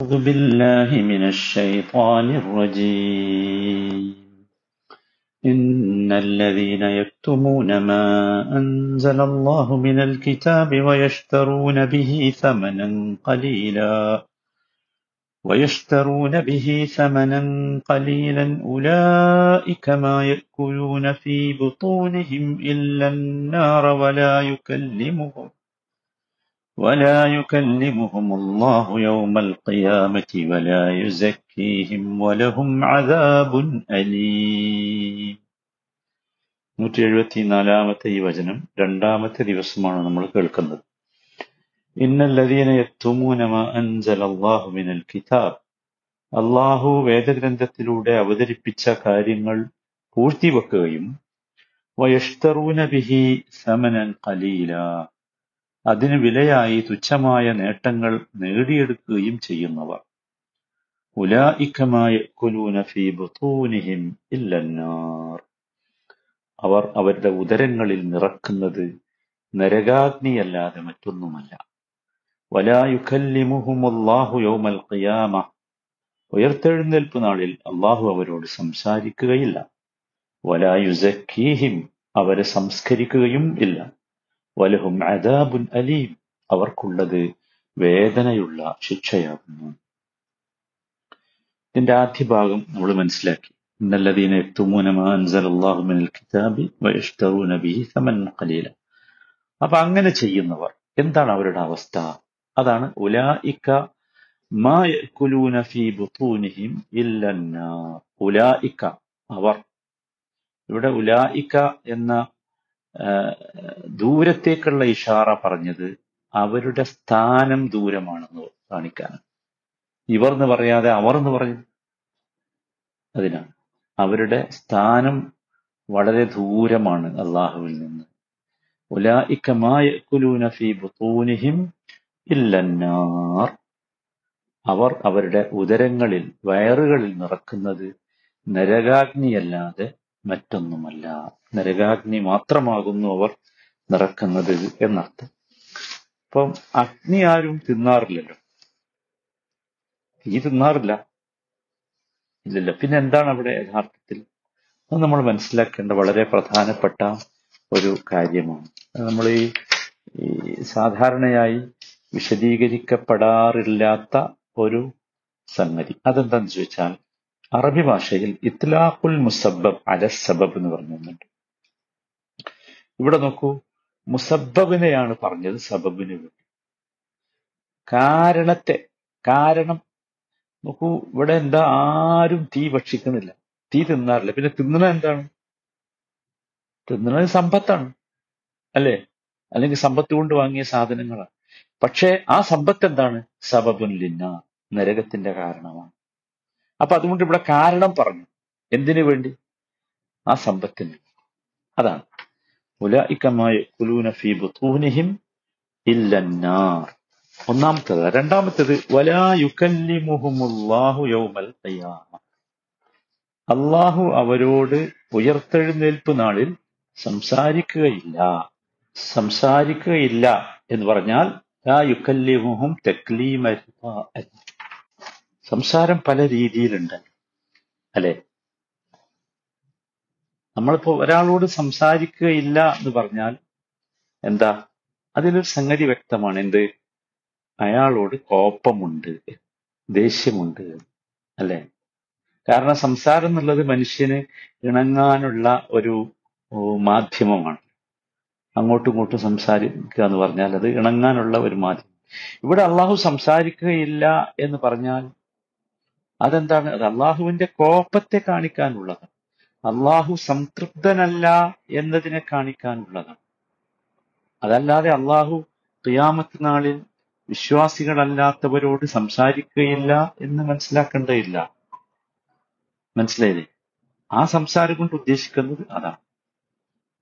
أعوذ بالله من الشيطان الرجيم. إن الذين يكتمون ما أنزل الله من الكتاب ويشترون به ثمنا قليلا ويشترون به ثمنا قليلا أولئك ما يأكلون في بطونهم إلا النار ولا يكلمهم ولا يكلمهم الله يوم القيامة ولا يزكيهم ولهم عذاب أليم നൂറ്റി എഴുപത്തിനാലാമത്തെ ഈ വചനം രണ്ടാമത്തെ ദിവസമാണ് നമ്മൾ കേൾക്കുന്നത് ഇന്നല്ലദീന യക്തുമൂന മാ അൻസലല്ലാഹു മിനൽ കിതാബ് അള്ളാഹു വേദഗ്രന്ഥത്തിലൂടെ അവതരിപ്പിച്ച കാര്യങ്ങൾ പൂഴ്ത്തിവെക്കുകയും വയഷ്തറൂന ബിഹി സമനൻ ഖലീല അതിന് വിലയായി തുച്ഛമായ നേട്ടങ്ങൾ നേടിയെടുക്കുകയും ചെയ്യുന്നവർ. അവർ അവരുടെ ഉദരങ്ങളിൽ നിറക്കുന്നത് നരകാഗ്നിയല്ലാതെ മറ്റൊന്നുമല്ല. വലായുഖല്ലിമുഹുമുല്ലാഹു യൗമൽ ഖിയാമ. ഉയർത്തെഴുന്നേൽപ്പ് നാളിൽ അള്ളാഹു അവരോട് സംസാരിക്കുകയില്ല. വലായുസക്കീഹിം അവരെ സംസ്കരിക്കുകയും ഇല്ല. വലഹും അദാബുൻ അലീം. അവർക്കുള്ളത് വേദനയുള്ള ശിക്ഷയാകുന്നു. ഇതിന്റെ ആദ്യ ഭാഗം നമ്മൾ മനസ്സിലാക്കി. മിനൽ കിതാബി അപ്പൊ അങ്ങനെ ചെയ്യുന്നവർ എന്താണ് അവരുടെ അവസ്ഥ? അതാണ് ഉലായിക്ക ഉലായിക്ക അവർ. ഇവിടെ ഉലായിക്ക എന്ന ദൂരത്തേക്കുള്ള ഇഷാറ പറഞ്ഞത് അവരുടെ സ്ഥാനം ദൂരമാണെന്ന് കാണിക്കാൻ ഇവർ എന്ന് പറയാതെ അവർ എന്ന് പറഞ്ഞു അതിനാണ്. അവരുടെ സ്ഥാനം വളരെ ദൂരമാണ് അള്ളാഹുവിൽ നിന്ന്. അവർ അവരുടെ ഉദരങ്ങളിൽ വയറുകളിൽ നിറക്കുന്നത് നരകാഗ്നിയല്ലാതെ മറ്റൊന്നുമല്ല. നരകാഗ്നി മാത്രമാകുന്നു അവർ നിറക്കുന്നത് എന്നർത്ഥം. അപ്പം അഗ്നി ആരും തിന്നാറില്ലല്ലോ. തീ തിന്നാറില്ല. ഇല്ലല്ലോ. പിന്നെ എന്താണ് അവിടെ യഥാർത്ഥത്തിൽ? അത് നമ്മൾ മനസ്സിലാക്കേണ്ട വളരെ പ്രധാനപ്പെട്ട ഒരു കാര്യമാണ്. നമ്മൾ ഈ ഈ സാധാരണയായി വിശദീകരിക്കപ്പെടാറില്ലാത്ത ഒരു സംഗതി. അതെന്താന്ന് ചോദിച്ചാൽ അറബി ഭാഷയിൽ ഇത്ലാഖുൽ മുസബബ് അല സബബ് എന്ന് പറഞ്ഞിട്ടുണ്ട് ഇവിടെ നോക്കൂ മുസബബിനെയാണ് പറഞ്ഞത് സബബിന് വേണ്ടി. കാരണത്തെ കാരണം നോക്കൂ ഇവിടെ എന്താ ആരും തീ ഭക്ഷിക്കുന്നില്ല. തീ തിന്നാറില്ല. പിന്നെ തിന്നണ എന്താണ്? തിന്നണത് സമ്പത്താണ്. അല്ലേ? അല്ലെങ്കിൽ സമ്പത്ത് കൊണ്ട് വാങ്ങിയ സാധനങ്ങളാണ്. പക്ഷേ ആ സമ്പത്ത് എന്താണ്? സബബുൻ ലിന്ന നരകത്തിന്റെ കാരണമാണ്. അപ്പൊ അതുകൊണ്ട് ഇവിടെ കാരണം പറഞ്ഞു. എന്തിനു വേണ്ടി? ആ സമ്പത്തിന്. അതാണ്. ഉലായിക്കമായ കുലൂന ഫീ ബുത്തൂനിഹിം ഇല്ലന്നാർ. ഒന്നാമത്തത്. രണ്ടാമത്തത് വലാ യുക്കല്ലിമുഹുമുല്ലാഹു യൗമൽ അള്ളാഹു അവരോട് ഉയർത്തെഴുന്നേൽപ്പ് നാളിൽ സംസാരിക്കുകയില്ല. സംസാരിക്കുകയില്ല എന്ന് പറഞ്ഞാൽ ലാ യുക്കല്ലിമുഹും തക്ലീമ സംസാരം പല രീതിയിലുണ്ട്. അല്ലെ? നമ്മളിപ്പോ ഒരാളോട് സംസാരിക്കുകയില്ല എന്ന് പറഞ്ഞാൽ എന്താ? അതിലൊരു സംഗതി വ്യക്തമാണ്. എന്ത്? അയാളോട് കോപ്പമുണ്ട് ദേഷ്യമുണ്ട് അല്ലെ? കാരണം സംസാരം എന്നുള്ളത് മനുഷ്യന് ഇണങ്ങാനുള്ള ഒരു മാധ്യമമാണ്. അങ്ങോട്ടും ഇങ്ങോട്ടും സംസാരിക്കുക എന്ന് പറഞ്ഞാൽ അത് ഇണങ്ങാനുള്ള ഒരു മാധ്യമം. ഇവിടെ അള്ളാഹു സംസാരിക്കുകയില്ല എന്ന് പറഞ്ഞാൽ അതെന്താണ്? അത് അള്ളാഹുവിന്റെ കോപത്തെ കാണിക്കാനുള്ളതാണ്. അള്ളാഹു സംതൃപ്തനല്ല എന്നതിനെ കാണിക്കാനുള്ളതാണ്. അതല്ലാതെ അള്ളാഹു ക്രിയാമത്ത് നാളിൽ വിശ്വാസികളല്ലാത്തവരോട് സംസാരിക്കുകയില്ല എന്ന് മനസ്സിലാക്കേണ്ടതില്ല. മനസ്സിലായില്ലേ? ആ സംസാരം കൊണ്ട് ഉദ്ദേശിക്കുന്നത് അതാണ്.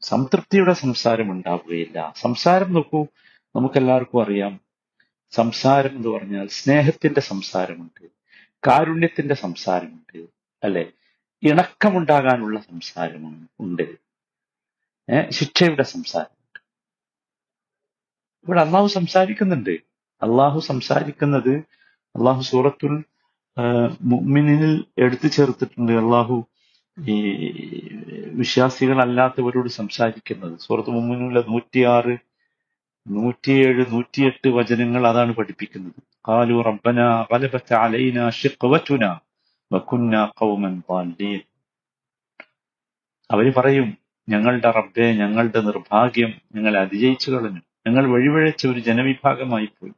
സംതൃപ്തിയുടെ സംസാരം ഉണ്ടാവുകയില്ല. സംസാരം നോക്കൂ നമുക്കെല്ലാവർക്കും അറിയാം. സംസാരം എന്ന് പറഞ്ഞാൽ സ്നേഹത്തിന്റെ സംസാരമുണ്ട്. കാരുണ്യത്തിന്റെ സംസാരമുണ്ട് അല്ലെ? ഇണക്കമുണ്ടാകാനുള്ള സംസാരമാണ് ഉണ്ട്. ശിക്ഷയുടെ സംസാരമുണ്ട് ഇവിടെ അള്ളാഹു സംസാരിക്കുന്നുണ്ട്. അള്ളാഹു സംസാരിക്കുന്നത് അള്ളാഹു സൂറത്തുൽ മുഅ്മിനിൽ എടുത്തു ചേർത്തിട്ടുണ്ട് അള്ളാഹു ഈ വിശ്വാസികളല്ലാത്തവരോട് സംസാരിക്കുന്നത്. സൂറത്ത് മുഅ്മിനിലെ നൂറ്റിയാറ് നൂറ്റിയേഴ് നൂറ്റിയെട്ട് വചനങ്ങൾ അതാണ് പഠിപ്പിക്കുന്നത് قالوا ربنا غلبت علينا شقوتنا وكنا قوما ضالين അവര് പറയും ഞങ്ങളുടെ റബ്ബെ ഞങ്ങളുടെ നിർഭാഗ്യം ഞങ്ങളെ അതിജയിച്ചു കളഞ്ഞു ഞങ്ങൾ വഴിവഴച്ച ഒരു ജനവിഭാഗമായി പോയി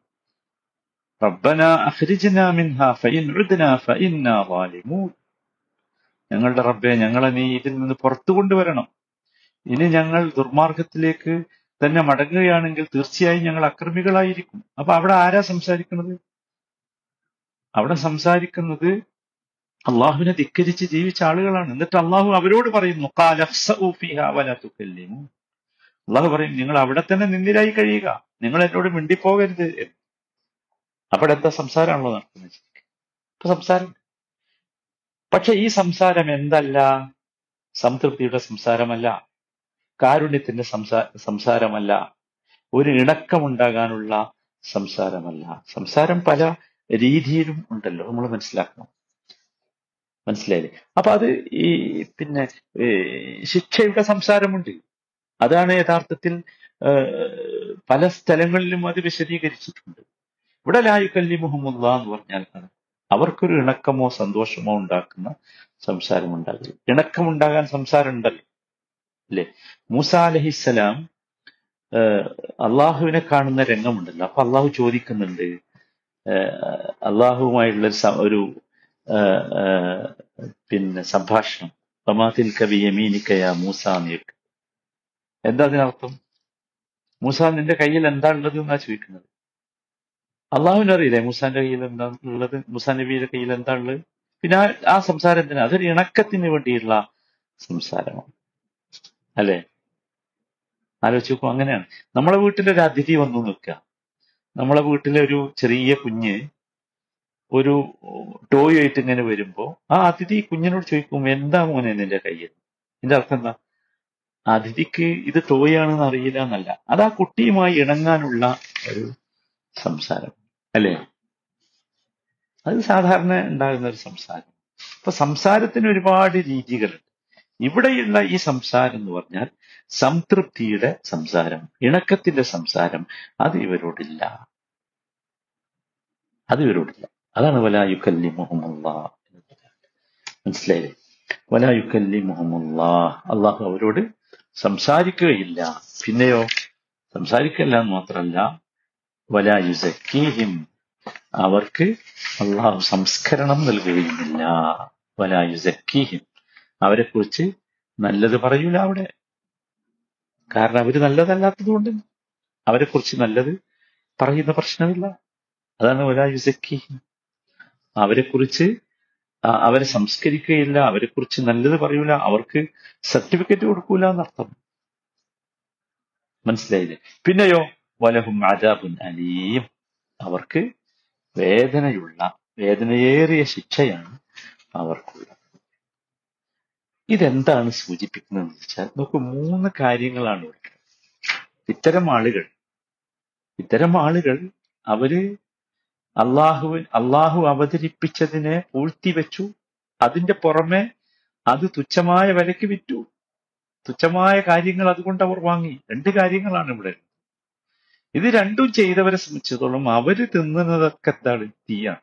റബ്ബന അഖ്രിജ്ന മിൻഹ ഫഇൻ ഉദ്ന ഫഇന്നാ ളാലിമൂൻ ഞങ്ങളുടെ റബ്ബെ ഞങ്ങളെ നീ ഇതിൽ നിന്ന് പുറത്തു കൊണ്ടുവരണം ഇനി ഞങ്ങൾ ദുർമാർഗത്തിലേക്ക് തന്നെ മടങ്ങുകയാണെങ്കിൽ തീർച്ചയായും ഞങ്ങൾ അക്രമികളായിരിക്കും. അപ്പൊ അവിടെ ആരാ സംസാരിക്കുന്നത്? അവിടെ സംസാരിക്കുന്നത് അള്ളാഹുവിനെ ധിക്കരിച്ച് ജീവിച്ച ആളുകളാണ്. എന്നിട്ട് അള്ളാഹു അവരോട് പറയുന്നു. അള്ളാഹു പറയും നിങ്ങൾ അവിടെ തന്നെ നിന്നിലായി കഴിയുക. നിങ്ങൾ എന്നോട് മിണ്ടിപ്പോകരുത്. അവിടെ എന്താ സംസാരമാണല്ലോ നടക്കുന്നത് ഇപ്പൊ സംസാരം. പക്ഷെ ഈ സംസാരം എന്തല്ല? സംതൃപ്തിയുടെ സംസാരമല്ല. കാരുണ്യത്തിന്റെ സംസാ സംസാരമല്ല ഒരു ഇണക്കമുണ്ടാകാനുള്ള സംസാരമല്ല. സംസാരം പല രീതിയിലും ഉണ്ടല്ലോ. നമ്മൾ മനസ്സിലാക്കണം. മനസ്സിലായില്ലേ? അപ്പൊ അത് ഈ പിന്നെ ശിക്ഷയുടെ സംസാരമുണ്ട്. അതാണ് യഥാർത്ഥത്തിൽ പല സ്ഥലങ്ങളിലും അത് വിശദീകരിച്ചിട്ടുണ്ട്. ഇവിടെ ലായുക്കല്ലി മുഹമ്മദ് എന്ന് പറഞ്ഞാൽ അവർക്കൊരു ഇണക്കമോ സന്തോഷമോ ഉണ്ടാക്കുന്ന സംസാരം ഉണ്ടാകില്ല ഇണക്കമുണ്ടാകാൻ സംസാരം അല്ലെ മൂസ അലഹിസ്സലാം അള്ളാഹുവിനെ കാണുന്ന രംഗമുണ്ടല്ലോ. അപ്പൊ അള്ളാഹു ചോദിക്കുന്നുണ്ട് അള്ളാഹുവുമായുള്ള ഒരു പിന്നെ സംഭാഷണം. റമാതിൽ കവി യമീനിക്കയ മൂസ നീക്ക് എന്താ അതിനർത്ഥം? മൂസ നിന്റെ കയ്യിൽ എന്താ ഉള്ളത് എന്നാ ചോദിക്കുന്നത്? അള്ളാഹുവിന് അറിയില്ലേ മൂസാന്റെ കയ്യിൽ എന്താ ഉള്ളത്? മൂസാ നബിയുടെ കയ്യിൽ എന്താ ഉള്ളത് പിന്നെ ആ- സംസാരം എന്തിനാ? അതൊരു ഇണക്കത്തിന് വേണ്ടിയുള്ള സംസാരമാണ്. അല്ലെ? ആലോചിച്ച് നോക്കും അങ്ങനെയാണ്. നമ്മളെ വീട്ടിലൊരു അതിഥി വന്നു നിൽക്കുക. നമ്മളെ വീട്ടിലെ ഒരു ചെറിയ കുഞ്ഞ് ഒരു ടോയ് ആയിട്ട് ഇങ്ങനെ വരുമ്പോ ആ അതിഥി കുഞ്ഞിനോട് ചോദിക്കും എന്താ മോനെ നിന്റെ കയ്യിൽ? ഇതിന്റെ അർത്ഥം എന്താ? അതിഥിക്ക് ഇത് ടോയ് ആണെന്ന് അറിയില്ല എന്നല്ല. അത് ആ കുട്ടിയുമായി ഇണങ്ങാനുള്ള ഒരു സംസാരം. അല്ലേ? അത് സാധാരണ ഉണ്ടാകുന്ന ഒരു സംസാരം. അപ്പൊ സംസാരത്തിന് ഒരുപാട് രീതികളുണ്ട്. ഇവിടെയുള്ള ഈ സംസാരം എന്ന് പറഞ്ഞാൽ സംതൃപ്തിയുടെ സംസാരം ഇണക്കത്തിന്റെ സംസാരം. അത് ഇവരോടില്ല. അത് ഇവരോടില്ല. അതാണ് വലായുക്കല്ലി മുഹമ്മദ് മനസ്സിലായില്ലേ? വലായുക്കല്ലി മുഹമ്മദ് അള്ളാഹു അവരോട് സംസാരിക്കുകയില്ല. പിന്നെയോ? സംസാരിക്കല്ല എന്ന് മാത്രമല്ല വലായുസക്കീഹിം അവർക്ക് അള്ളാഹു സംസ്കരണം നൽകുകയുമില്ല. വലായുസക്കീഹിം അവരെ കുറിച്ച് നല്ലത് പറയൂല അവിടെ. കാരണം അവർ നല്ലതല്ലാത്തതുകൊണ്ട് അവരെ കുറിച്ച് നല്ലത് പറയുന്ന പ്രശ്നമില്ല. അതാണ് വലായുസക്കീഹിം അവരെ കുറിച്ച് അവരെ സംസ്കരിക്കുകയില്ല അവരെ കുറിച്ച് നല്ലത് പറയൂല അവർക്ക് സർട്ടിഫിക്കറ്റ് കൊടുക്കൂല എന്നർത്ഥം. മനസ്സിലായില്ലേ? പിന്നെയോ വലഹും ആദാബുൻ അലീം. അവർക്ക് വേദനയുള്ള വേദനയേറിയ ശിക്ഷയാണ് അവർക്കുള്ളത്. ഇതെന്താണ് സൂചിപ്പിക്കുന്നത് വെച്ചാൽ നോക്കൂ മൂന്ന് കാര്യങ്ങളാണ് ഇത്തരം ആളുകൾ ഇത്തരം ആളുകൾ അവർ അള്ളാഹു അള്ളാഹു അവതരിപ്പിച്ചതിനെ പൂഴ്ത്തിവെച്ചു അതിന്റെ പുറമെ അത് തുച്ഛമായ വിലക്ക് വിറ്റു. തുച്ഛമായ കാര്യങ്ങൾ അതുകൊണ്ട് അവർ വാങ്ങി. രണ്ട് കാര്യങ്ങളാണ് ഇവിടെ. ഇത് രണ്ടും ചെയ്തവരെ സംബന്ധിച്ചിടത്തോളം അവർ തിന്നുന്നതൊക്കെ എന്താണ്? തീയാണ്.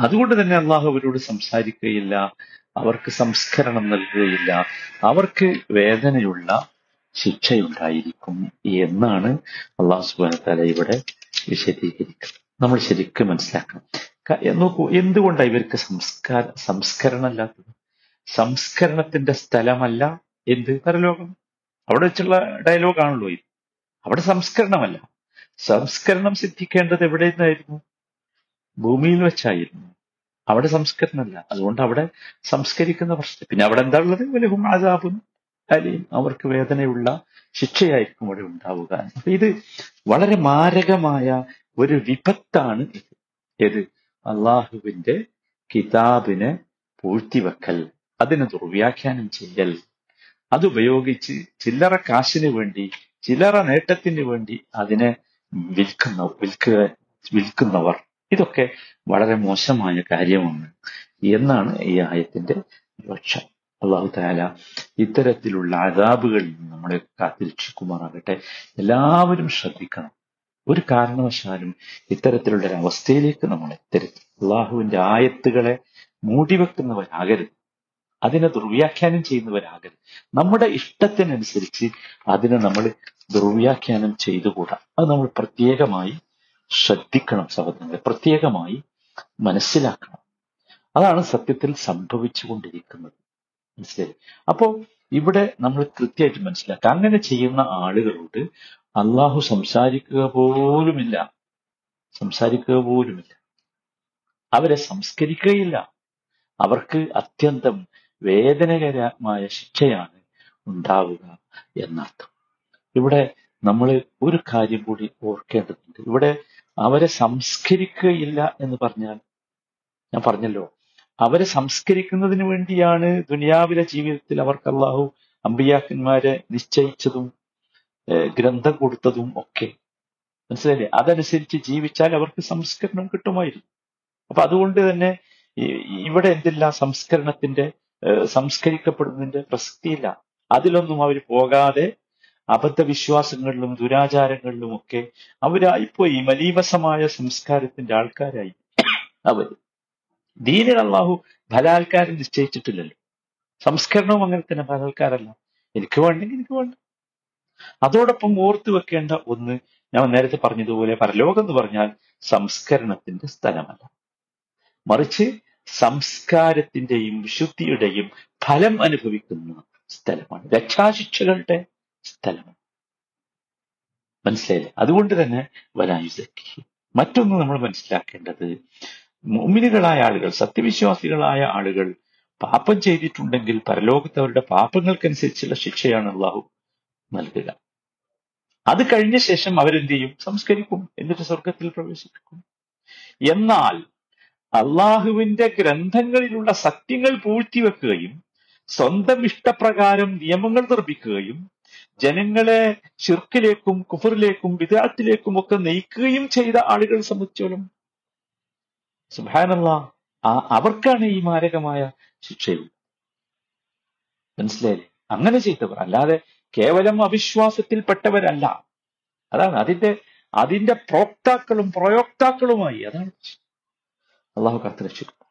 അതുകൊണ്ട് തന്നെ അള്ളാഹു അവരോട് സംസാരിക്കുകയില്ല. അവർക്ക് സംസ്കരണം നൽകുകയില്ല. അവർക്ക് വേദനയുള്ള ശിക്ഷയുണ്ടായിരിക്കും എന്നാണ് അള്ളാഹു സുബാന തല ഇവിടെ വിശദീകരിക്കുന്നത്. നമ്മൾ ശരിക്കും മനസ്സിലാക്കണം. നോക്കൂ എന്തുകൊണ്ടാണ് ഇവർക്ക് സംസ്കാര സംസ്കരണം അല്ലാത്തത് സംസ്കരണത്തിന്റെ സ്ഥലമല്ല എന്ത്? പരലോകം. അവിടെ വെച്ചുള്ള ഡയലോഗാണല്ലോ ഇത്. അവിടെ സംസ്കരണമല്ല. സംസ്കരണം സിദ്ധിക്കേണ്ടത് എവിടെ നിന്നായിരുന്നു ഭൂമിയിൽ വെച്ചായിരുന്നു. അവിടെ സംസ്കരണമല്ല. അതുകൊണ്ട് അവിടെ സംസ്കരിക്കുന്ന പ്രശ്നം. പിന്നെ അവിടെ എന്താ ഉള്ളത്? വലഹും ആദാബും അലിയും അവർക്ക് വേദനയുള്ള ശിക്ഷയായിരിക്കും അവിടെ ഉണ്ടാവുക. അപ്പൊ ഇത് വളരെ മാരകമായ ഒരു വിപത്താണ് ഇത്. ഏത്? അള്ളാഹുവിന്റെ കിതാബിനെ പൂഴ്ത്തിവെക്കൽ. അതിനെ ദുർവ്യാഖ്യാനം ചെയ്യൽ. അതുപയോഗിച്ച് ചില്ലറ കാശിന് വേണ്ടി ചില്ലറ നേട്ടത്തിന് വേണ്ടി അതിനെ വിൽക്കുന്ന വിൽക്കുക വിൽക്കുന്നവർ ഇതൊക്കെ വളരെ മോശമായ കാര്യമാണ് എന്നാണ് ഈ ആയത്തിന്റെ പക്ഷം അള്ളാഹു താല ഇത്തരത്തിലുള്ള അതാബുകളിൽ നിന്ന് നമ്മളെ കാത്തിരക്ഷിക്കുമാറാകട്ടെ. എല്ലാവരും ശ്രദ്ധിക്കണം. ഒരു കാരണവശാലും ഇത്തരത്തിലുള്ള ഒരു അവസ്ഥയിലേക്ക് നമ്മൾ എത്തരുത്. അള്ളാഹുവിന്റെ ആയത്തുകളെ മൂടിവെക്കുന്നവരാകരുത്. അതിനെ ദുർവ്യാഖ്യാനം ചെയ്യുന്നവരാകരുത്. നമ്മുടെ ഇഷ്ടത്തിനനുസരിച്ച് അതിനെ നമ്മൾ ദുർവ്യാഖ്യാനം ചെയ്തുകൂടാ. അത് നമ്മൾ പ്രത്യേകമായി ശ്രദ്ധിക്കണം സഹോദരങ്ങളെ. പ്രത്യേകമായി മനസ്സിലാക്കണം. അതാണ് സത്യത്തിൽ സംഭവിച്ചുകൊണ്ടിരിക്കുന്നത്. മനസ്സിലായി? അപ്പോ ഇവിടെ നമ്മൾ കൃത്യമായിട്ട് മനസ്സിലാക്കുക. അങ്ങനെ ചെയ്യുന്ന ആളുകളോട് അള്ളാഹു സംസാരിക്കുക പോലുമില്ല. സംസാരിക്കുക പോലുമില്ല. അവരെ സംസ്കരിക്കുകയില്ല. അവർക്ക് അത്യന്തം വേദനകരമായ ശിക്ഷയാണ് ഉണ്ടാവുക എന്നർത്ഥം. ഇവിടെ നമ്മൾ ഒരു കാര്യം കൂടി ഓർക്കേണ്ടതുണ്ട്. ഇവിടെ അവരെ സംസ്കരിക്കുകയില്ല എന്ന് പറഞ്ഞാൽ ഞാൻ പറഞ്ഞല്ലോ അവരെ സംസ്കരിക്കുന്നതിന് വേണ്ടിയാണ് ദുനിയാവിലെ ജീവിതത്തിൽ അവർക്ക് അള്ളാഹു അമ്പിയാക്കന്മാരെ നിശ്ചയിച്ചതും ഗ്രന്ഥം കൊടുത്തതും ഒക്കെ. മനസ്സിലായില്ലേ? അതനുസരിച്ച് ജീവിച്ചാൽ അവർക്ക് സംസ്കരണം കിട്ടുമായിരുന്നു. അപ്പൊ അതുകൊണ്ട് തന്നെ ഇവിടെ എന്തില്ല സംസ്കരണത്തിന്റെ സംസ്കരിക്കപ്പെടുന്നതിന്റെ പ്രസക്തിയില്ല. അതിലൊന്നും അവർ പോകാതെ അബദ്ധവിശ്വാസങ്ങളിലും ദുരാചാരങ്ങളിലും ഒക്കെ അവരായിപ്പോയി. മലീമസമായ സംസ്കാരത്തിന്റെ ആൾക്കാരായി അവർ. ദീനിൽ അള്ളാഹു ബലാത്കാരം നിശ്ചയിച്ചിട്ടില്ലല്ലോ. സംസ്കരണവും അങ്ങനെ തന്നെ ബലാത്കാരമല്ല എനിക്ക് വേണ്ടെങ്കിൽ എനിക്ക് വേണ്ട. അതോടൊപ്പം ഓർത്തു വെക്കേണ്ട ഒന്ന് ഞാൻ നേരത്തെ പറഞ്ഞതുപോലെ പരലോകം എന്ന് പറഞ്ഞാൽ സംസ്കരണത്തിന്റെ സ്ഥലമല്ല. മറിച്ച് സംസ്കാരത്തിന്റെയും വിശുദ്ധിയുടെയും ഫലം അനുഭവിക്കുന്ന സ്ഥലമാണ്. രക്ഷാശിക്ഷകളുടെ സ്ഥലമാണ് മനസ്സിലായില്ലേ? അതുകൊണ്ട് തന്നെ വലായുസക്കി മറ്റൊന്ന് നമ്മൾ മനസ്സിലാക്കേണ്ടത് മുമിനുകളായ ആളുകൾ സത്യവിശ്വാസികളായ ആളുകൾ പാപം ചെയ്തിട്ടുണ്ടെങ്കിൽ പരലോകത്ത് അവരുടെ പാപങ്ങൾക്കനുസരിച്ചുള്ള ശിക്ഷയാണ് അള്ളാഹു നൽകുക. അത് കഴിഞ്ഞ ശേഷം അവരെന്ത് ചെയ്യും സംസ്കരിക്കും. എന്നിട്ട് സ്വർഗത്തിൽ പ്രവേശിപ്പിക്കും. എന്നാൽ അള്ളാഹുവിന്റെ ഗ്രന്ഥങ്ങളിലുള്ള സത്യങ്ങൾ പൂഴ്ത്തിവെക്കുകയും സ്വന്തം ഇഷ്ടപ്രകാരം നിയമങ്ങൾ നിർമ്മിക്കുകയും ജനങ്ങളെ ഷിർക്കിലേക്കും കുഫറിലേക്കും വിദാത്തിലേക്കും ഒക്കെ നയിക്കുകയും ചെയ്ത ആളുകൾ സംബന്ധിച്ചോളം സുബാനല്ല അവർക്കാണ് ഈ മാരകമായ ശിക്ഷയുള്ളത്. മനസ്സിലായില്ലേ? അങ്ങനെ ചെയ്തവർ. അല്ലാതെ കേവലം അവിശ്വാസത്തിൽപ്പെട്ടവരല്ല. അതാണ് അതിന്റെ അതിന്റെ പ്രോക്താക്കളും പ്രയോക്താക്കളുമായി. അതാണ് അള്ളാഹു കാത്തുരക്ഷിക്കും